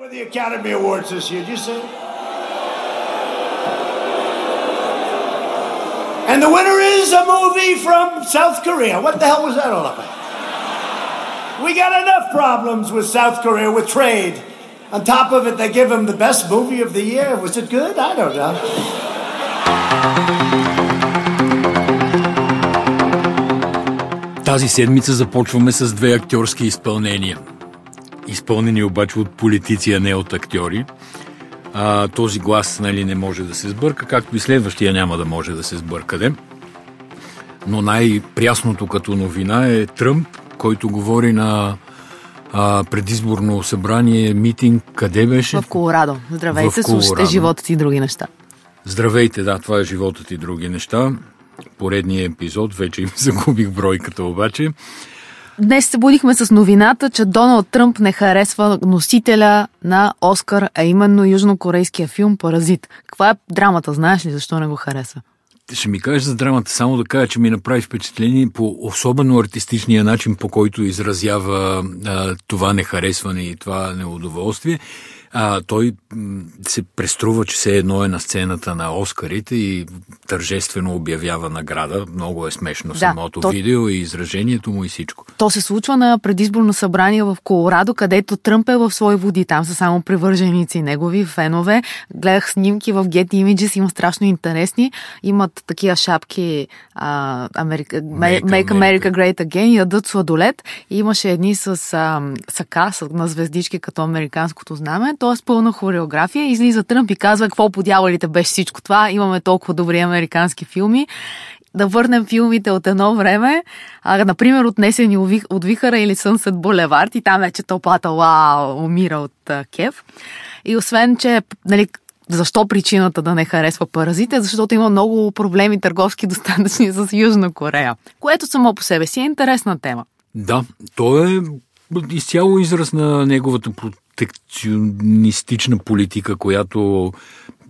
with the Academy Awards this year. Did you see? And the winner is a movie from South Korea. What the hell was that all about? We got enough problems with South Korea with trade. On top of it, they give him the best movie of the year. Was it good? I don't know. Тази седмица започваме с две актьорски изпълнения. Изпълнени обаче от политици, а не от актьори. А, този глас нали, не може да се сбърка, както и следващия няма да може да се сбъркаде. Но най-прясното като новина е Тръмп, който говори на а, предизборно събрание, митинг, къде беше? В Колорадо. Здравейте, В Колорадо. слушайте животът и други неща. Здравейте, да, това е животът и други неща. Поредния епизод, вече им загубих бройката обаче. Днес се будихме с новината, че Доналд Тръмп не харесва носителя на Оскар, а именно южнокорейския филм Паразит. Каква е драмата? Знаеш ли защо не го харесва? Ще ми кажеш за драмата, само да кажа, че ми направи впечатление по особено артистичния начин, по който изразява а, това нехаресване и това неудоволствие. А, той се преструва, че все едно е на сцената на Оскарите и тържествено обявява награда. Много е смешно Да, самото то- видео и изражението му и всичко. То се случва на предизборно събрание в Колорадо, където Тръмп е в свои води. Там са само привърженици негови, фенове. Гледах снимки в Getty Images, има страшно интересни. Имат такива шапки а, Америка, Make, Make America Great Again, ядат сладолет. И имаше едни с а, сака с, на звездички като американското знаме. Т.е. пълна хореография. Излиза Тръмп и казва какво по дяволите беше всичко това. Имаме толкова добри американски филми да върнем филмите от едно време, а, например отнесени от Вих- от Вихара или Сънсет Булевард и там вече тълпата вау, умира от а, кев. И освен, че нали, защо причината да не харесва паразите? Защото има много проблеми търговски достатъчни с Южна Корея, което само по себе си е интересна тема. Да, то е изцяло израз на неговата протекционистична политика, която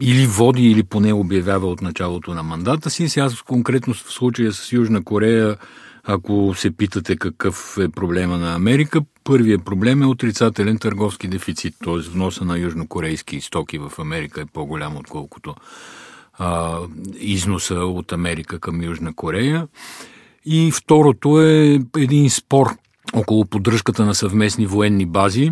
или води, или поне обявява от началото на мандата си. Сега конкретно в случая с Южна Корея, ако се питате какъв е проблема на Америка, първият проблем е отрицателен търговски дефицит, т.е. вноса на южнокорейски стоки в Америка е по-голям, отколкото а, износа от Америка към Южна Корея. И второто е един спор около поддръжката на съвместни военни бази.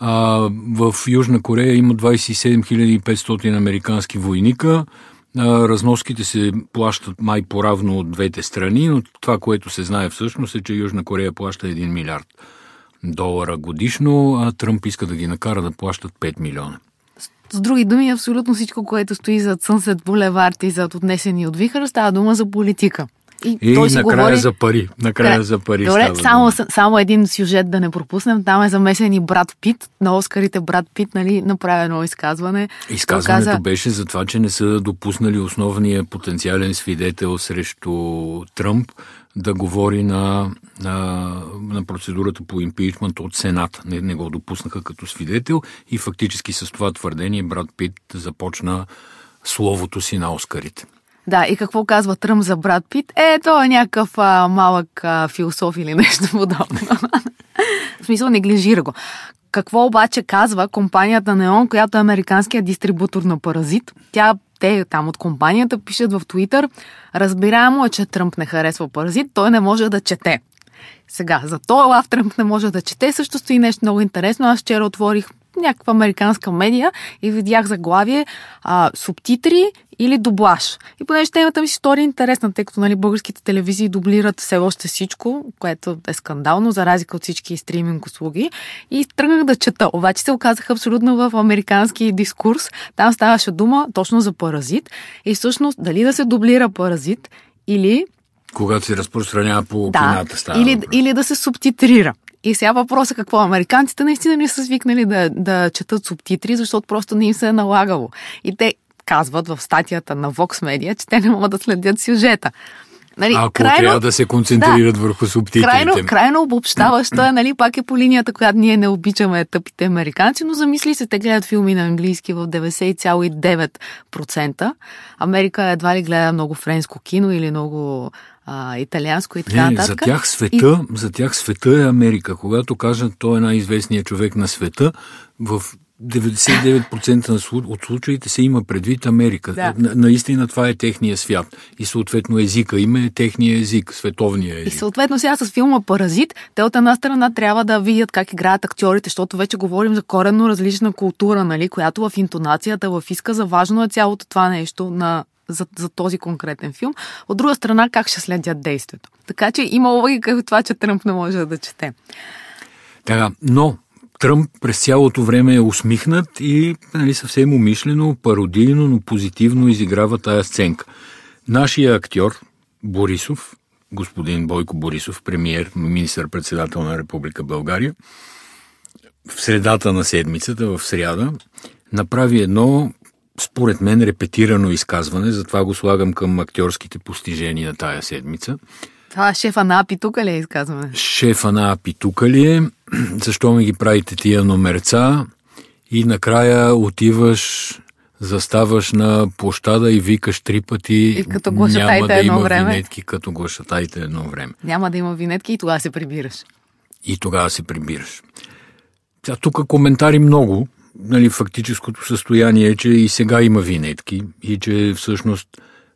А, в Южна Корея има 27 500 американски войника. А, разноските се плащат май поравно от двете страни, но това, което се знае всъщност е, че Южна Корея плаща 1 милиард долара годишно, а Тръмп иска да ги накара да плащат 5 милиона. С други думи, абсолютно всичко, което стои зад Сънсет Булевард и зад отнесени от Вихара, става дума за политика. И, И той си накрая говори... за пари. Накрая за пари Добре, само, само един сюжет да не пропуснем. Там е замесен и брат Пит. На Оскарите брат Пит, нали, направи едно изказване. Изказването каза, беше за това, че не са допуснали основния потенциален свидетел срещу Тръмп да говори на, на, на процедурата по импичмент от Сената. Не, не го допуснаха като свидетел и фактически с това твърдение брат Пит започна словото си на Оскарите. Да, и какво казва Тръмп за брат Пит? Е, то е някакъв а, малък а, философ или нещо подобно. В смисъл, неглижира го. Какво обаче казва компанията Неон, която е американският дистрибутор на Паразит? Тя, те там от компанията пишат в Твитър, разбираемо е, че Тръмп не харесва Паразит, той не може да чете. Сега, за този лав Тръмп не може да чете, също стои нещо много интересно. Аз вчера отворих някаква американска медия и видях заглавие а, субтитри или дублаж. И понеже темата ми се стори интересна, тъй като нали, българските телевизии дублират все още всичко, което е скандално, за разлика от всички стриминг услуги. И тръгнах да чета. Обаче се оказах абсолютно в американски дискурс. Там ставаше дума точно за паразит. И всъщност дали да се дублира паразит или Когато се разпространява по да, кината става. или, въпрос. или да се субтитрира. И сега въпросът е какво? Американците наистина не са свикнали да, да четат субтитри, защото просто не им се е налагало. И те казват в статията на Vox Media, че те не могат да следят сюжета. Нали, Ако трябва да се концентрират върху субтитрите. Крайно, крайно обобщаващо е, нали, пак е по линията, която ние не обичаме тъпите американци, но замисли се, те гледат филми на английски в 90,9%. Америка едва ли гледа много френско кино или много а, италианско и така Не, нататък. за тях света, и... за тях света е Америка. Когато кажат, той е най-известният човек на света, в 99% от случаите се има предвид Америка. Да. На, наистина това е техния свят. И съответно езика има е техния език, световния И език. съответно сега с филма Паразит, те от една страна трябва да видят как играят актьорите, защото вече говорим за коренно различна култура, нали, която в интонацията, в изказа, важно е цялото това нещо на, за, за този конкретен филм. От друга страна, как ще следят действието. Така че има логика в това, че Тръмп не може да чете. Така, но Тръмп през цялото време е усмихнат и нали, съвсем умишлено, пародийно, но позитивно изиграва тая сценка. Нашия актьор Борисов, господин Бойко Борисов, премиер, министър-председател на Република България, в средата на седмицата, в сряда, направи едно, според мен, репетирано изказване, затова го слагам към актьорските постижения на тая седмица. Това шефа на АПИ тук ли е изказване? Шефа на АПИ тук ли е? Защо ми ги правите тия номерца? И накрая отиваш, заставаш на площада и викаш три пъти. И като глашатаите няма да едно има време. винетки, като глашатаите едно време. Няма да има винетки и тогава се прибираш. И тогава се прибираш. Сега, тук коментари много. Нали, фактическото състояние е, че и сега има винетки и че всъщност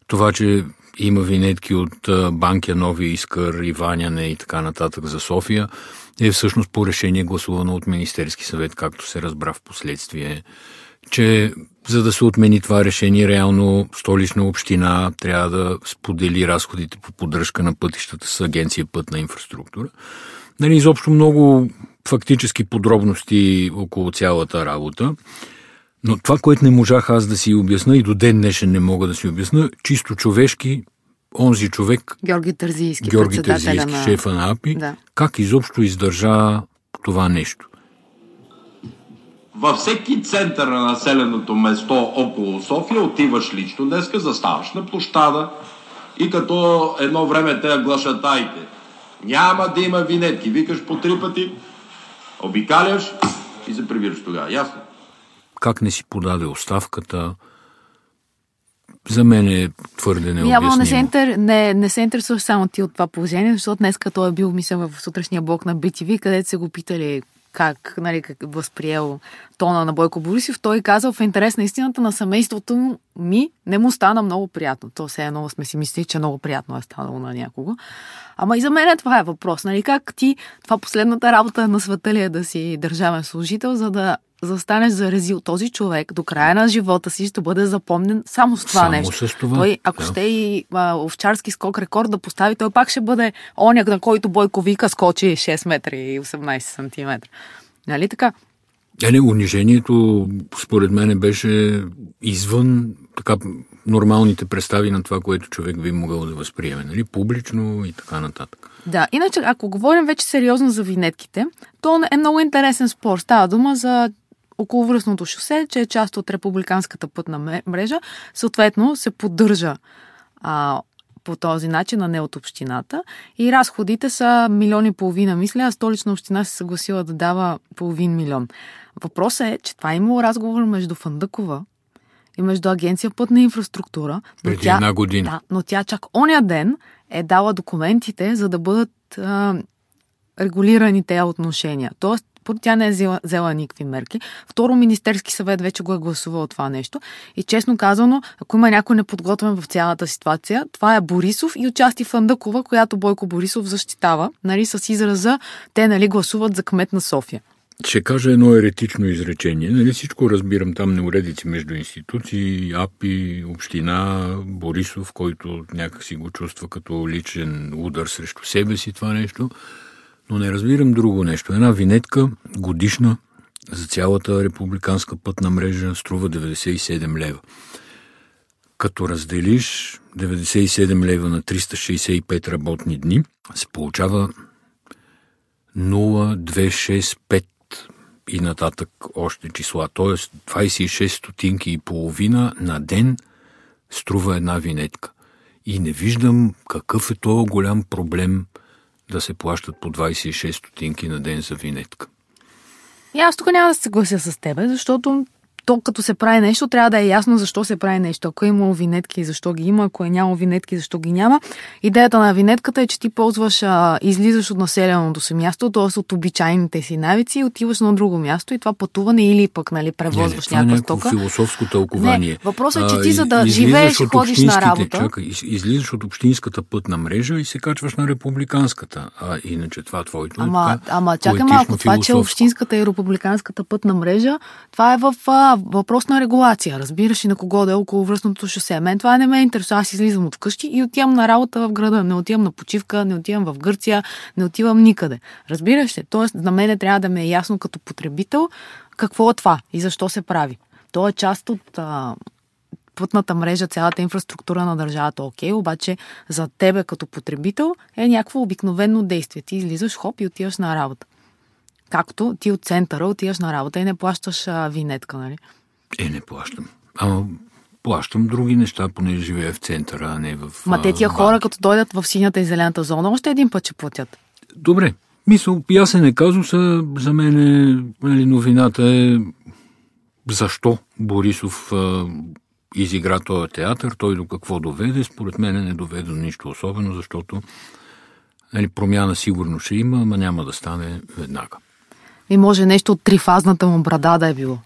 това, че има винетки от Банкя, Нови Искър, Иваняне и така нататък за София, е всъщност по решение гласувано от Министерски съвет, както се разбра в последствие, че за да се отмени това решение, реално столична община трябва да сподели разходите по поддръжка на пътищата с агенция пътна инфраструктура. Нали, изобщо много фактически подробности около цялата работа. Но това, което не можах аз да си обясна и до ден днешен не мога да си обясна, чисто човешки, онзи човек, Георги Тързийски, Георги Терзийски, на... шефа на АПИ, Да. как изобщо издържа това нещо. Във всеки център на населеното место около София отиваш лично днеска, заставаш на площада и като едно време те глашатайте. Няма да има винетки. Викаш по три пъти, обикаляш и се прибираш тогава. Ясно? Как не си подаде оставката, за мен е твърде Явно не се, необяснимо. интер, не, не се интересуваш само ти от това положение, защото днес той е бил, мисля, в сутрешния блок на BTV, където се го питали как, нали, как възприел тона на Бойко Борисов. Той казал в интерес на истината на семейството ми не му стана много приятно. То все едно сме си мислили, че много приятно е станало на някого. Ама и за мен това е въпрос. Нали? Как ти, това последната работа на света ли е да си държавен служител, за да застанеш за резил този човек до края на живота си ще бъде запомнен само с това Само нещо. с това, Той, ако да. ще и а, овчарски скок рекорд да постави, той пак ще бъде оня, на който Бойко Вика скочи 6 метра и 18 сантиметра. Нали така? Е, не, унижението, според мен, беше извън така, нормалните представи на това, което човек би могъл да възприеме. Нали? Публично и така нататък. Да, иначе, ако говорим вече сериозно за винетките, то е много интересен спор. Става дума за околовръстното шосе, че е част от републиканската пътна мрежа, съответно се поддържа а, по този начин, а не от общината. И разходите са милиони и половина, мисля, а столична община се съгласила да дава половин милион. Въпросът е, че това е имало разговор между Фандъкова и между Агенция Пътна инфраструктура. но Преди една година. Да, но тя чак оня ден е дала документите, за да бъдат а, регулирани тези отношения. Тоест, тя не е взела, взела никакви мерки. Второ, Министерски съвет вече го е гласувал това нещо. И честно казано, ако има някой неподготвен в цялата ситуация, това е Борисов и отчасти Фандъкова, която Бойко Борисов защитава, нали, с израза те нали, гласуват за кмет на София. Ще кажа едно еретично изречение. Нали всичко разбирам там неуредици между институции, АПИ, община, Борисов, който някак си го чувства като личен удар срещу себе си това нещо. Но не разбирам друго нещо. Една винетка годишна за цялата републиканска пътна мрежа струва 97 лева. Като разделиш 97 лева на 365 работни дни, се получава 0265 и нататък още числа. Тоест 26 стотинки и половина на ден струва една винетка. И не виждам какъв е то голям проблем да се плащат по 26 стотинки на ден за винетка. И аз тук няма да се съглася с теб, защото то като се прави нещо, трябва да е ясно защо се прави нещо. Ако е имало винетки, защо ги има, ако е нямало винетки, защо ги няма. Идеята на винетката е, че ти ползваш, а, излизаш от населеното си място, т.е. от обичайните си навици и отиваш на друго място и това пътуване или пък нали, превозваш не, не, някаква стока. философско тълкование. Не, въпросът е, че ти за да живееш и ходиш на работа. Чакай, излизаш от общинската пътна мрежа и се качваш на републиканската. А иначе това твоето ама, е ама чакай малко, това, че общинската и републиканската пътна мрежа, това е в а, въпрос на регулация. Разбираш и на кого да е около връзното шосе. Мен това не ме интересува. Аз излизам от вкъщи и отивам на работа в града. Не отивам на почивка, не отивам в Гърция, не отивам никъде. Разбираш ли? Тоест, на мен трябва да ме е ясно като потребител какво е това и защо се прави. То е част от а, пътната мрежа, цялата инфраструктура на държавата, окей, обаче за тебе като потребител е някакво обикновено действие. Ти излизаш, хоп и отиваш на работа. Както ти от центъра отиваш на работа и не плащаш а, винетка, нали? Е, не плащам. Ама плащам други неща, понеже живея в центъра, а не в. Ма те тия банки. хора, като дойдат в синята и зелената зона, още един път ще платят. Добре. Мисъл, ясен е казуса. За мен е, нали, новината е защо Борисов а, изигра този театър, той до какво доведе. Според мен не доведе до нищо особено, защото нали, промяна сигурно ще има, ама няма да стане веднага. И може нещо от трифазната му брада да е било.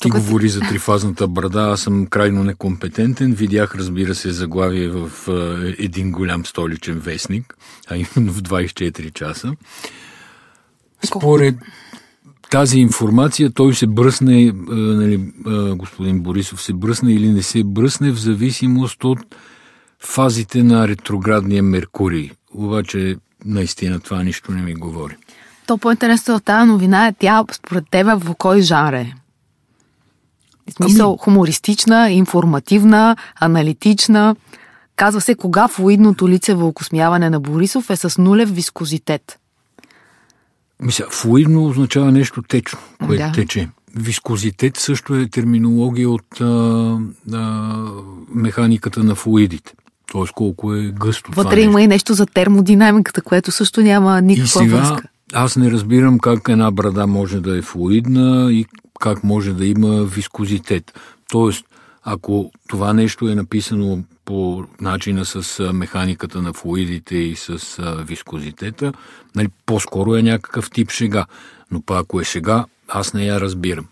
Ти Тук си- говори за трифазната брада, аз съм крайно некомпетентен. Видях, разбира се, заглавие в а, един голям столичен вестник, а именно в 24 часа. Според тази информация той се бръсне, а, нали, а, господин Борисов се бръсне или не се бръсне в зависимост от фазите на ретроградния Меркурий. Обаче, наистина това нищо не ми говори. То по-интересно от тази новина е тя, според тебе, в кой жанр е? В смисъл, хумористична, информативна, аналитична. Казва се, кога флуидното лицево окосмяване на Борисов е с нулев вискозитет. Мисля, флуидно означава нещо течно, което Да. тече. Вискозитет също е терминология от а, а, механиката на флуидите. Тоест колко е гъсто Вътре нещо. има и нещо за термодинамиката, което също няма И никаква сега връзка. Аз не разбирам как една брада може да е флуидна и как може да има вискозитет. Тоест, ако това нещо е написано по начина с механиката на флуидите и с вискозитета, нали, по-скоро е някакъв тип шега. Но па ако е шега, аз не я разбирам.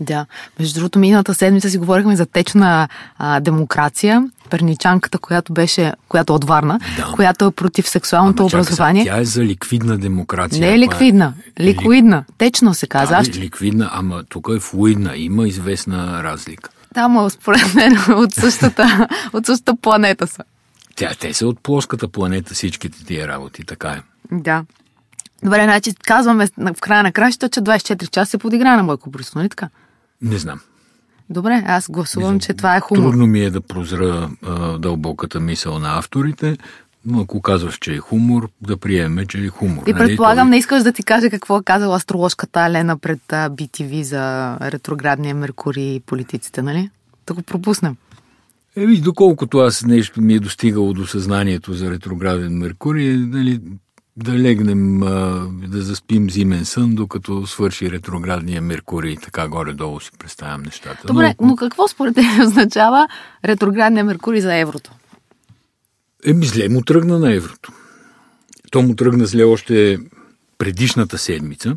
Да. Между другото, миналата седмица си говорихме за течна а, демокрация. Перничанката, която беше, която е от Варна, Да. която е против сексуалното Ама образование. Тя е за ликвидна демокрация. Не е Ако ликвидна. Ликвидна. Течно се казва. Да, Аз ликвидна, ама тук е флуидна. Има известна разлика. Да, ма според мен от същата, от същата планета са. Тя, те са от плоската планета всичките тия работи, така е. Да. Добре, значи казваме в края на кращата, че 24 часа се подигра на Бойко Борисов, нали така? Не знам. Добре, аз гласувам, че това е хумор. Трудно ми е да прозра а, дълбоката мисъл на авторите, но ако казваш, че е хумор, да приеме, че е хумор. И нали? предполагам, Той- не искаш да ти кажа какво е казала астрологката Алена пред BTV за ретроградния Меркурий и политиците, нали? Да го пропуснем. Еми, доколкото аз нещо ми е достигало до съзнанието за ретрограден Меркурий, нали, да легнем, да заспим зимен сън, докато свърши ретроградния Меркурий. Така горе-долу си представям нещата. Добре, но, но какво според теб означава ретроградния Меркурий за еврото? Еми, зле му тръгна на еврото. То му тръгна зле още предишната седмица,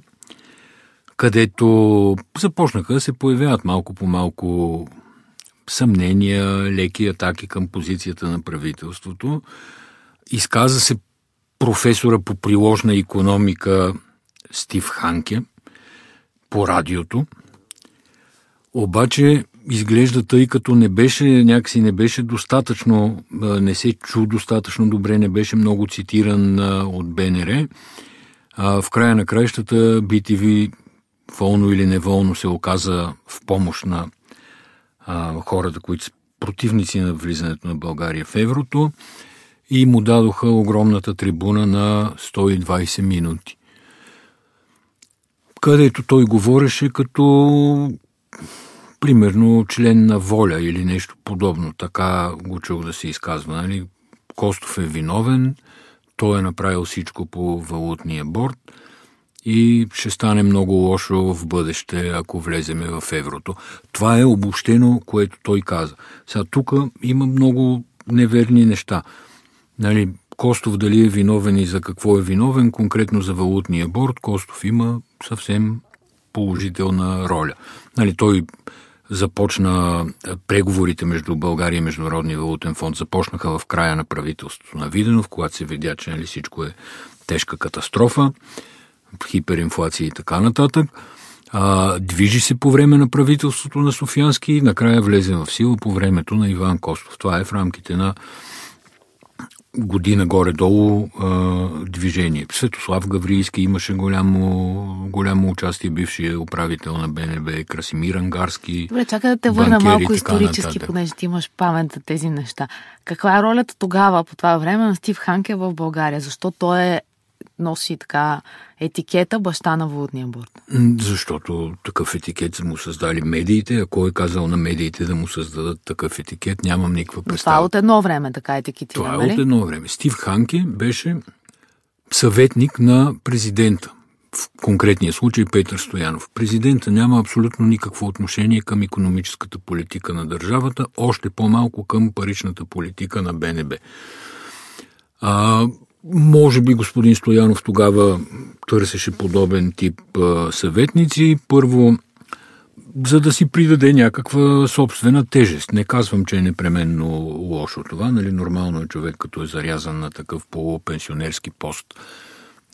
където започнаха да се появяват малко по малко съмнения, леки атаки към позицията на правителството. Изказа се професора по приложна економика Стив Ханке по радиото. Обаче изглежда тъй като не беше, някакси не беше достатъчно, не се чу достатъчно добре, не беше много цитиран от БНР. В края на краищата BTV волно или неволно се оказа в помощ на хората, които са противници на влизането на България в еврото и му дадоха огромната трибуна на 120 минути. Където той говореше като примерно член на воля или нещо подобно. Така го чух да се изказва. Нали? Костов е виновен, той е направил всичко по валутния борт и ще стане много лошо в бъдеще, ако влеземе в еврото. Това е обобщено, което той каза. Сега тук има много неверни неща. Нали, Костов дали е виновен и за какво е виновен, конкретно за валутния борт, Костов има съвсем положителна роля. Нали, той започна преговорите между България и Международния валутен фонд започнаха в края на правителството на Виденов, когато се видя, че нали, всичко е тежка катастрофа, хиперинфлация и така нататък. А, движи се по време на правителството на Софиянски и накрая влезе в сила по времето на Иван Костов. Това е в рамките на година горе-долу движение. Светослав Гаврийски имаше голямо, голямо участие, бившия управител на БНБ, Красимир Ангарски. Добре, чакай да те върна малко исторически, нататък. понеже ти имаш памет за тези неща. Каква е ролята тогава, по това време, на Стив Ханке в България? Защо той е носи така етикета баща на валутния борт? Защото такъв етикет са му създали медиите, а кой е казал на медиите да му създадат такъв етикет, нямам никаква представа. Това е от едно време така етикетираме, Това е от едно време. Стив Ханке беше съветник на президента. В конкретния случай Петър Стоянов. Президента няма абсолютно никакво отношение към економическата политика на държавата, още по-малко към паричната политика на БНБ. А, може би господин Стоянов тогава търсеше подобен тип а, съветници. Първо, за да си придаде някаква собствена тежест. Не казвам, че е непременно лошо това. Нали? Нормално е човек, като е зарязан на такъв полупенсионерски пост.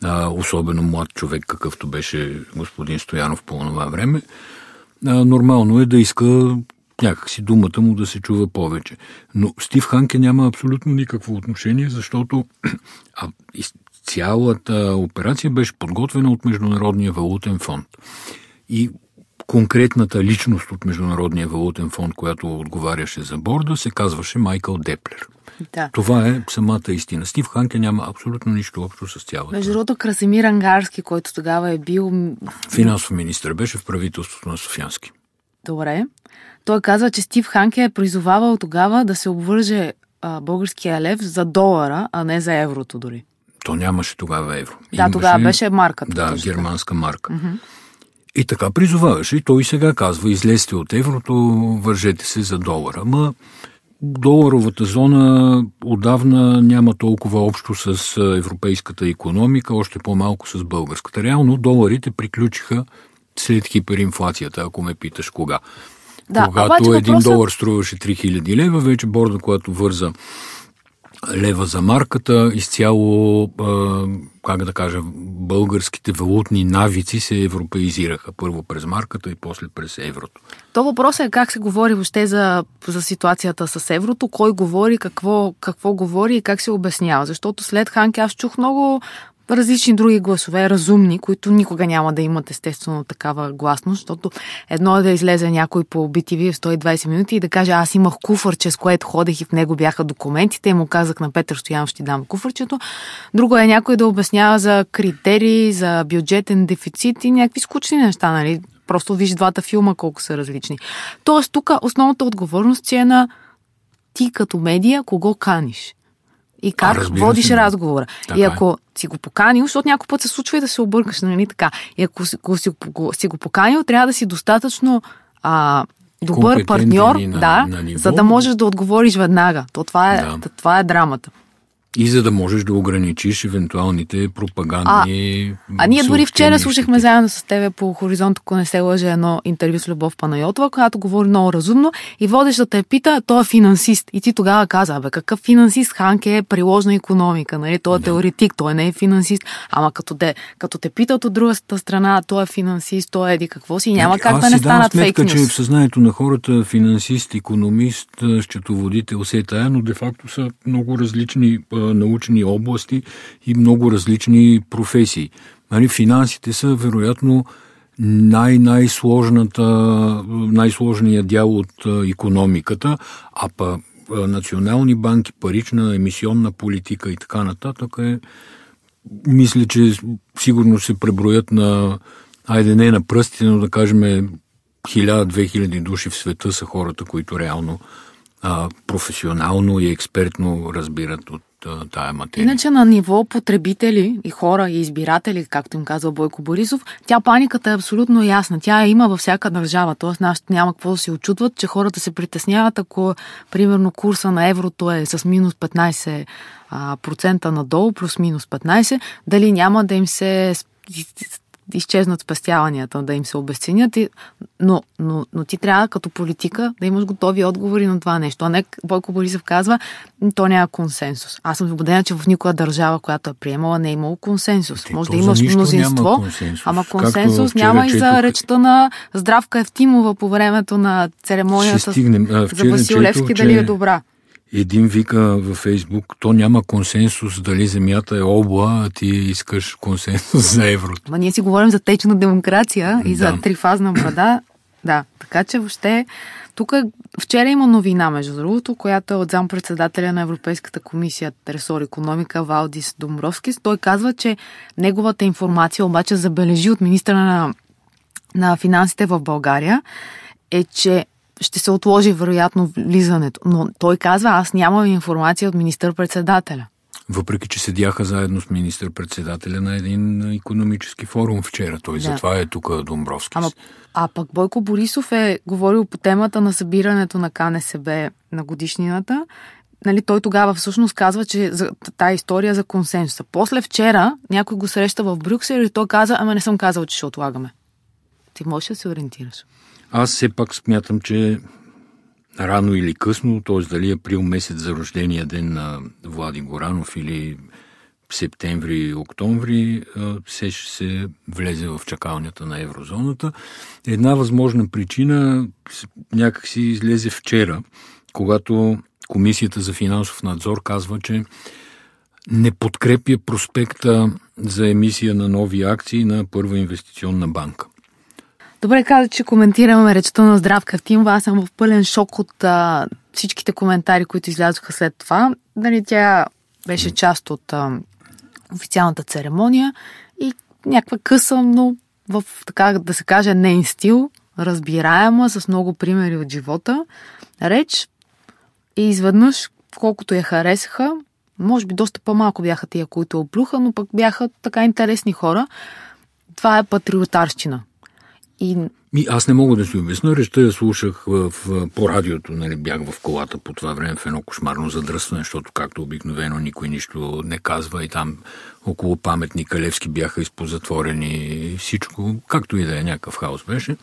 А, особено млад човек, какъвто беше господин Стоянов по това време. А, нормално е да иска някакси думата му да се чува повече. Но Стив Ханке няма абсолютно никакво отношение, защото а, цялата операция беше подготвена от Международния валутен фонд. И конкретната личност от Международния валутен фонд, която отговаряше за борда, се казваше Майкъл Деплер. Да. Това е самата истина. Стив Ханке няма абсолютно нищо общо с цялото. Между другото, Красимир Ангарски, който тогава е бил... Финансов министр, беше в правителството на Софиянски. Добре. Той казва, че Стив Ханке е призовавал тогава да се обвърже а, българския лев за долара, а не за еврото дори. То нямаше тогава евро. Да, Имаше, тогава беше марката. Да, точно. германска марка. Mm-hmm. И така призоваваше. И той сега казва, излезте от еврото, вържете се за долара. Ма доларовата зона отдавна няма толкова общо с европейската економика, още по-малко с българската. Реално доларите приключиха след хиперинфлацията, ако ме питаш кога. Да, Когато един въпросът... долар струваше 3000 лева, вече борда, която върза лева за марката, изцяло, как да кажа, българските валутни навици се европеизираха. Първо през марката и после през еврото. То въпросът е как се говори въобще за, за ситуацията с еврото, кой говори, какво, какво говори и как се обяснява. Защото след Ханки аз чух много различни други гласове, разумни, които никога няма да имат естествено такава гласност, защото едно е да излезе някой по BTV в 120 минути и да каже аз имах куфърче, с което ходех и в него бяха документите и му казах на Петър Стоянов ще дам куфърчето. Друго е някой да обяснява за критерии, за бюджетен дефицит и някакви скучни неща, нали? Просто виж двата филма колко са различни. Тоест тук основната отговорност е на ти като медия кого каниш и как а, водиш се, разговора. Така и е. ако е. си го поканил, защото някой път се случва и да се объркаш, нали така. И ако си, ако си, ако си го поканил, трябва да си достатъчно а, добър партньор, на, да, на ниво. за да можеш да отговориш веднага. То това е, да. това е драмата. И за да можеш да ограничиш евентуалните пропагандни. А, а ние дори вчера слушахме заедно с тебе по хоризонт, ако не се лъже, едно интервю с Любов Панайотова, която говори много разумно и водиш да те пита, той е финансист. И ти тогава каза, бе, какъв финансист Ханке е приложна економика, нали? Той е да. теоретик, той не е финансист. Ама като те, като те питат от другата страна, той е финансист, той е еди какво си, няма как да не станат фейк че в съзнанието на хората финансист, економист, счетоводител, се тая, но де факто са много различни научни области и много различни професии. Нали, финансите са вероятно най-най-сложната, най-сложният дял от економиката, а па национални банки, парична, емисионна политика и така нататък е, мисля, че сигурно се преброят на, айде не на пръстите, но да кажем 1000-2000 души в света са хората, които реално а, професионално и експертно разбират от тая материя. Иначе на ниво потребители и хора и избиратели, както им казва Бойко Борисов, тя паниката е абсолютно ясна. Тя има във всяка държава. Тоест, нашите няма какво да се очудват, че хората се притесняват, ако примерно курса на еврото е с минус 15 процента надолу, плюс-минус 15, дали няма да им се изчезнат спестяванията, да им се обесценят. И... Но, но, но ти трябва като политика да имаш готови отговори на това нещо. А не Бойко Борисов казва, то няма консенсус. Аз съм убедена, че в никоя държава, която е приемала, не е имало консенсус. Ти, Може да имаш мнозинство, консенсус. ама консенсус няма и за речта на Здравка Евтимова по времето на церемонията стигнем. А, за Василевски, четох, дали че... е добра. Един вика във Фейсбук, то няма консенсус дали земята е обла, а ти искаш консенсус за еврото. Ма ние си говорим за течна демокрация и за Да. трифазна брада. Да, така че въобще тук вчера има новина, между другото, която е от зампредседателя на Европейската комисия ресор економика Валдис Домбровскис. Той казва, че неговата информация обаче забележи от министра на, на финансите в България е, че ще се отложи вероятно влизането. Но той казва, аз нямам информация от министър-председателя. Въпреки, че седяха заедно с министър-председателя на един економически форум вчера. Той Да. затова е тук Домбровски. Ама, а пък Бойко Борисов е говорил по темата на събирането на КНСБ на годишнината. Нали, той тогава всъщност казва, че за тази история за консенсуса. После вчера някой го среща в Брюксел и той каза, ама не съм казал, че ще отлагаме. Ти можеш да се ориентираш. Аз все пак смятам, че рано или късно, т.е. дали април месец за рождения ден на Влади Горанов или септември, октомври, все ще се влезе в чакалнята на еврозоната. Една възможна причина някак си излезе вчера, когато Комисията за финансов надзор казва, че не подкрепя проспекта за емисия на нови акции на първа инвестиционна банка. Добре каза, че коментираме речта на Здравка Евтимова. Аз съм в пълен шок от а, всичките коментари, които излязоха след това. Нали, тя беше част от а, официалната церемония и някаква къса, но в, така да се каже, нейн стил, разбираема, с много примери от живота, реч и изведнъж, колкото я харесаха, може би доста по-малко бяха тия, които оплюха, но пък бяха така интересни хора. Това е патриотарщина. И Ми, аз не мога да си обясня. Речта я слушах в, по радиото, нали, бях в колата по това време в едно кошмарно задръстване, защото както обикновено никой нищо не казва и там около паметника Левски бяха изпозатворени всичко, както и да е, някакъв хаос беше.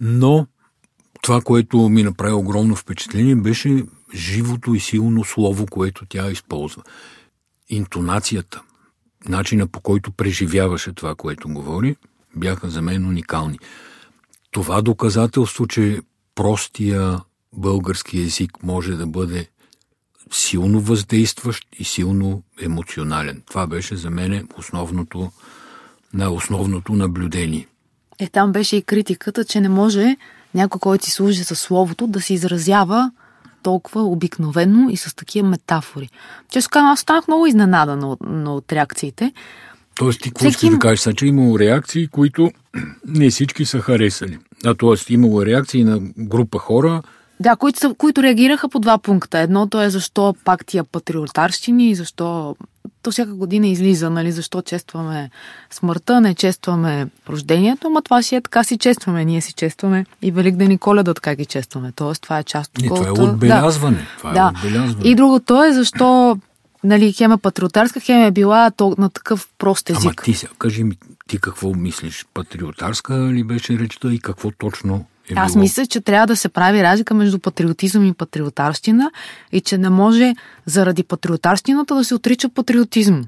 Но това, което ми направи огромно впечатление, беше живото и силно слово, което тя използва. Интонацията, начина по който преживяваше това, което говори, бяха за мен уникални. Това доказателство, че простия български език може да бъде силно въздействащ и силно емоционален. Това беше за мен основното, на основното наблюдение. Е, там беше и критиката, че не може някой, който си служи със словото, да се изразява толкова обикновено и с такива метафори. Често казвам, аз станах много изненадана от, от реакциите. Тоест ти какво ще да им- кажеш, са, че имало реакции, които не всички са харесали. А т.е. имало реакции на група хора, Да, които, са, които реагираха по два пункта. Едното е защо пак тия патриотарщини и защо то всяка година излиза, нали, защо честваме смъртта, не честваме рождението, ама това си е така си честваме. Ние си честваме и Великден и Коледа така ги честваме. Тоест, това е част от Не, това е отбелязване. Това е да. отбелязване. И другото е защо нали, хем е патриотарска, хем е била то, на такъв прост език. Ама ти сега, кажи ми, ти какво мислиш? Патриотарска ли беше речта и какво точно е Аз било? мисля, че трябва да се прави разлика между патриотизъм и патриотарщина и че не може заради патриотарщината да се отрича патриотизъм.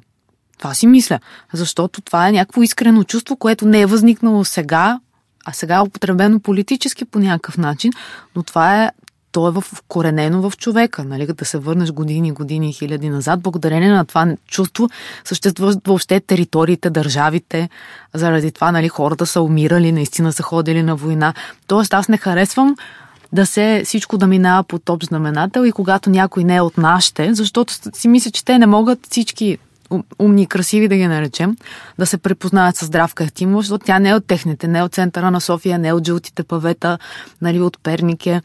Това си мисля, защото това е някакво искрено чувство, което не е възникнало сега, а сега е употребено политически по някакъв начин, но това е то е вкоренено в човека, нали, да се върнеш години, години хиляди назад. Благодарение на това чувство съществуват въобще териториите, държавите. Заради това нали, хората са умирали, наистина са ходили на война. Тоест аз не харесвам да се всичко да минава под общ знаменател и когато някой не е от нашите, защото си мисля, че те не могат всички ум- умни и красиви да ги наречем, да се препознаят с Здравка Ефтимова, защото тя не е от техните, не е от центъра на София, не е от жълтите павета, нали, от Пернике.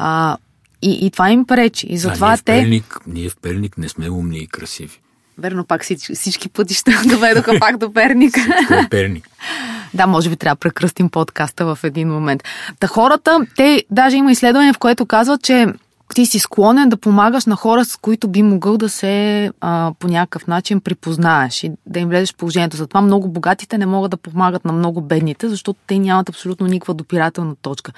А, И, и това им пречи. И затова а ние в те... Перник, ние в Перник не сме умни и красиви. Верно, пак всички, всички пътища доведоха пак до Перник. Е Перник? Да, може би трябва да прекръстим подкаста в един момент. Та хората, те даже има изследване, в което казват, че ти си склонен да помагаш на хора, с които би могъл да се а, по някакъв начин припознаеш и да им влезеш в положението. Затова много богатите не могат да помагат на много бедните, защото те нямат абсолютно никаква допирателна точка.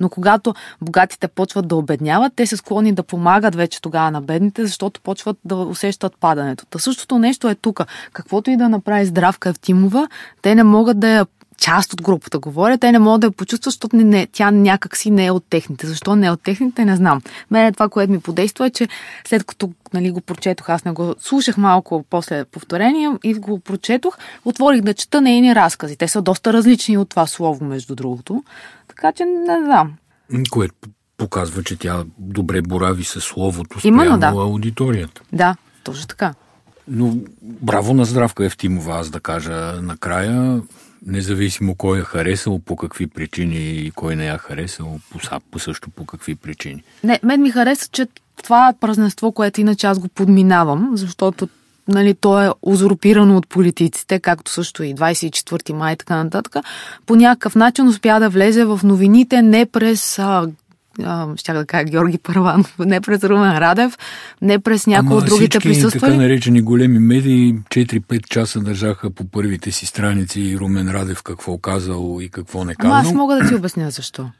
Но когато богатите почват да обедняват, те са склонни да помагат вече тогава на бедните, защото почват да усещат падането. Та същото нещо е тук. Каквото и да направи Здравка Евтимова, те не могат да я част от групата говоря, те не могат да я почувстват, защото не, не, тя някакси не е от техните. Защо не е от техните, не знам. Мене това, което ми подейства е, че след като нали, го прочетох, аз не го слушах малко после повторение и го прочетох, отворих да чета нейни разкази. Те са доста различни от това слово, между другото. Така че не знам. Което показва, че тя добре борави със словото Именно, спрямо да. аудиторията. Да, точно така. Но браво на Здравка Евтимова, аз да кажа накрая, независимо кой е харесал, по какви причини и кой не я харесал, по, по също по какви причини. Не, мен ми хареса, че това е празненство, което иначе аз го подминавам, защото нали, то е узурпирано от политиците, както също и 24 май и така нататък, по някакъв начин успя да влезе в новините не през а, ще да кажа Георги Първанов, не през Румен Радев, не през някои от другите присъствали. така наречени големи медии 4-5 часа държаха по първите си страници Румен Радев какво казал и какво не казал. Ама аз мога да ти обясня защо.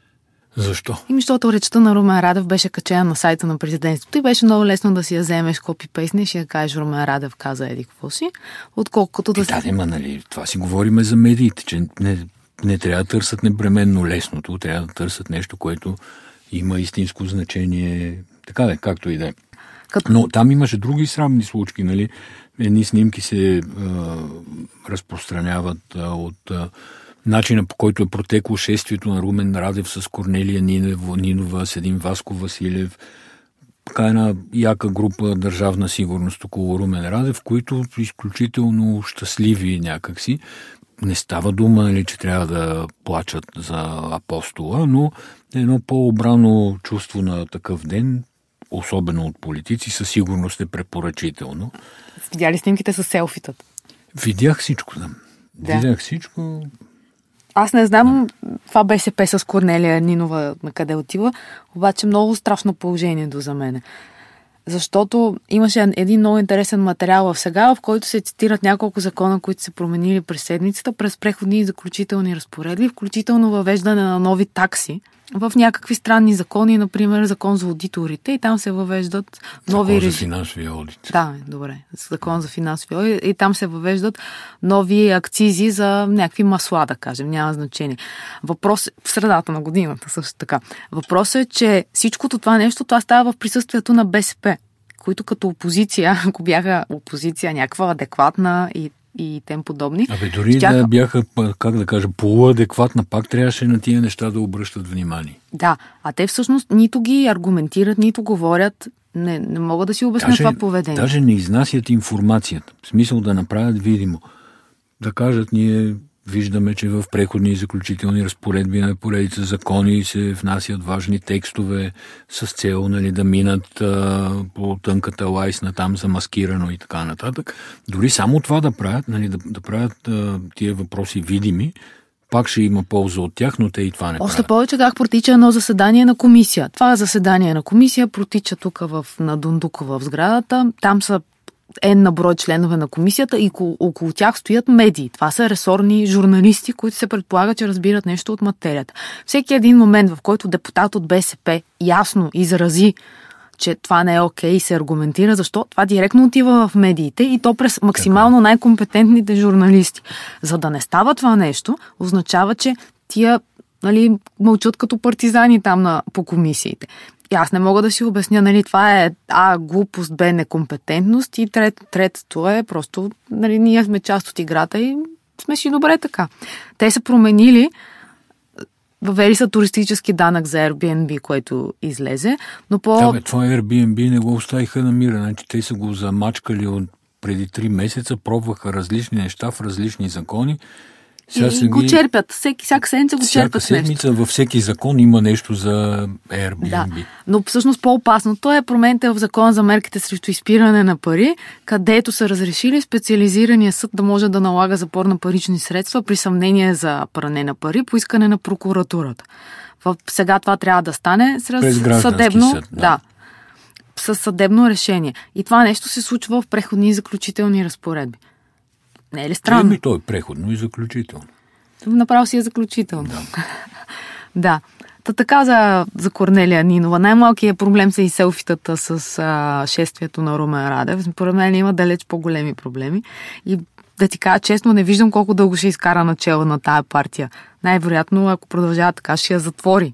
Защо? Ими, защото речта на Румен Радев беше качена на сайта на президентството и беше много лесно да си я вземеш, копи пейснеш и да кажеш Румен Радев каза еди какво си, отколкото да... Да, да, нали, това си говориме за медиите, че не, не трябва да търсят непременно лесното, трябва да търсят нещо, което има истинско значение, така да, както и да е. Но там имаше други срамни случки, нали? Едни снимки се а, разпространяват а, от а, начина по който е протекло шествието на Румен Радев с Корнелия Нинова, Нинова с един Васко Василев. Така една яка група държавна сигурност около Румен Радев, които изключително щастливи някакси не става дума, нали, че трябва да плачат за апостола, но едно по-обрано чувство на такъв ден, особено от политици, със сигурност е препоръчително. Видя ли снимките с селфитата? Видях всичко. Да. да. Видях всичко. Аз не знам да. това БСП с Корнелия Нинова на къде отива, обаче много страшно положението за мене защото имаше един много интересен материал в сега, в който се цитират няколко закона, които се променили през седмицата, през преходни и заключителни разпоредби, включително въвеждане на нови такси в някакви странни закони, например закон за аудиторите и там се въвеждат нови режими. за финансови аудит. Да, добре. Закон за финансови аудит и там се въвеждат нови акцизи за някакви масла, да кажем, няма значение. Въпрос в средата на годината също така. Въпросът е, че всичкото това нещо, това става в присъствието на БСП които като опозиция, ако бяха опозиция някаква адекватна и и тем подобни. Абе, дори щяха... да бяха, как да кажа, полуадекватна, пак трябваше на тия неща да обръщат внимание. Да, а те всъщност нито ги аргументират, нито говорят. Не, не мога да си обясня даже, това поведение. Даже не изнасят информацията. В смисъл да направят видимо. Да кажат, ние Виждаме, че в преходни и заключителни разпоредби на поредица закони се внасят важни текстове с цел нали, да минат а, по тънката лайсна там замаскирано и така нататък. Дори само това да правят, нали, да, да правят а, тия въпроси видими, пак ще има полза от тях, но те и това не Още правят. повече как протича едно заседание на комисия. Това заседание на комисия протича тук в, на Дундукова в сградата. Там са е на брой членове на комисията и около, тях стоят медии. Това са ресорни журналисти, които се предполага, че разбират нещо от материята. Всеки един момент, в който депутат от БСП ясно изрази, че това не е окей и се аргументира, защо това директно отива в медиите и то през максимално най-компетентните журналисти. За да не става това нещо, означава, че тия нали, мълчат като партизани там на, по комисиите. И аз не мога да си обясня, нали, това е А, глупост, Б, некомпетентност и трет, третото е просто, нали, ние сме част от играта и сме си добре така. Те са променили, въвели са туристически данък за Airbnb, което излезе, но по... Да, бе, това Airbnb не го оставиха на мира, значи те са го замачкали от преди три месеца, пробваха различни неща в различни закони Сега и го черпят. Всеки, всяка седмица го всяка черпят седмица нещо. във всеки закон има нещо за Airbnb. Да, но всъщност по-опасното е промените в закона за мерките срещу изпиране на пари, където са разрешили специализирания съд да може да налага запор на парични средства при съмнение за пране на пари по искане на прокуратурата. В, сега това трябва да стане с съдебно. Съд, да. да с съдебно решение. И това нещо се случва в преходни и заключителни разпоредби. Не е ли странно? Еми, то е преходно и заключително. Направо си е заключително. Да. да. Та така за, за Корнелия Нинова. Най-малкият проблем са и селфитата с а, шествието на Румен Радев. Според мен има далеч по-големи проблеми. И да ти кажа честно, не виждам колко дълго ще изкара начало на тая партия. Най-вероятно, ако продължава така, ще я затвори.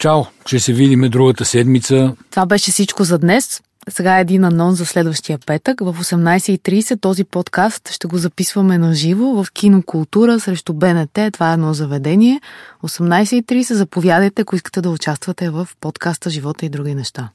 Чао, ще се видиме другата седмица. Това беше всичко за днес. Сега е един анонс за следващия петък. В 18.30 този подкаст ще го записваме на живо в Кинокултура срещу БНТ. Това е едно заведение. 18.30 заповядайте, ако искате да участвате в подкаста Живота и други неща.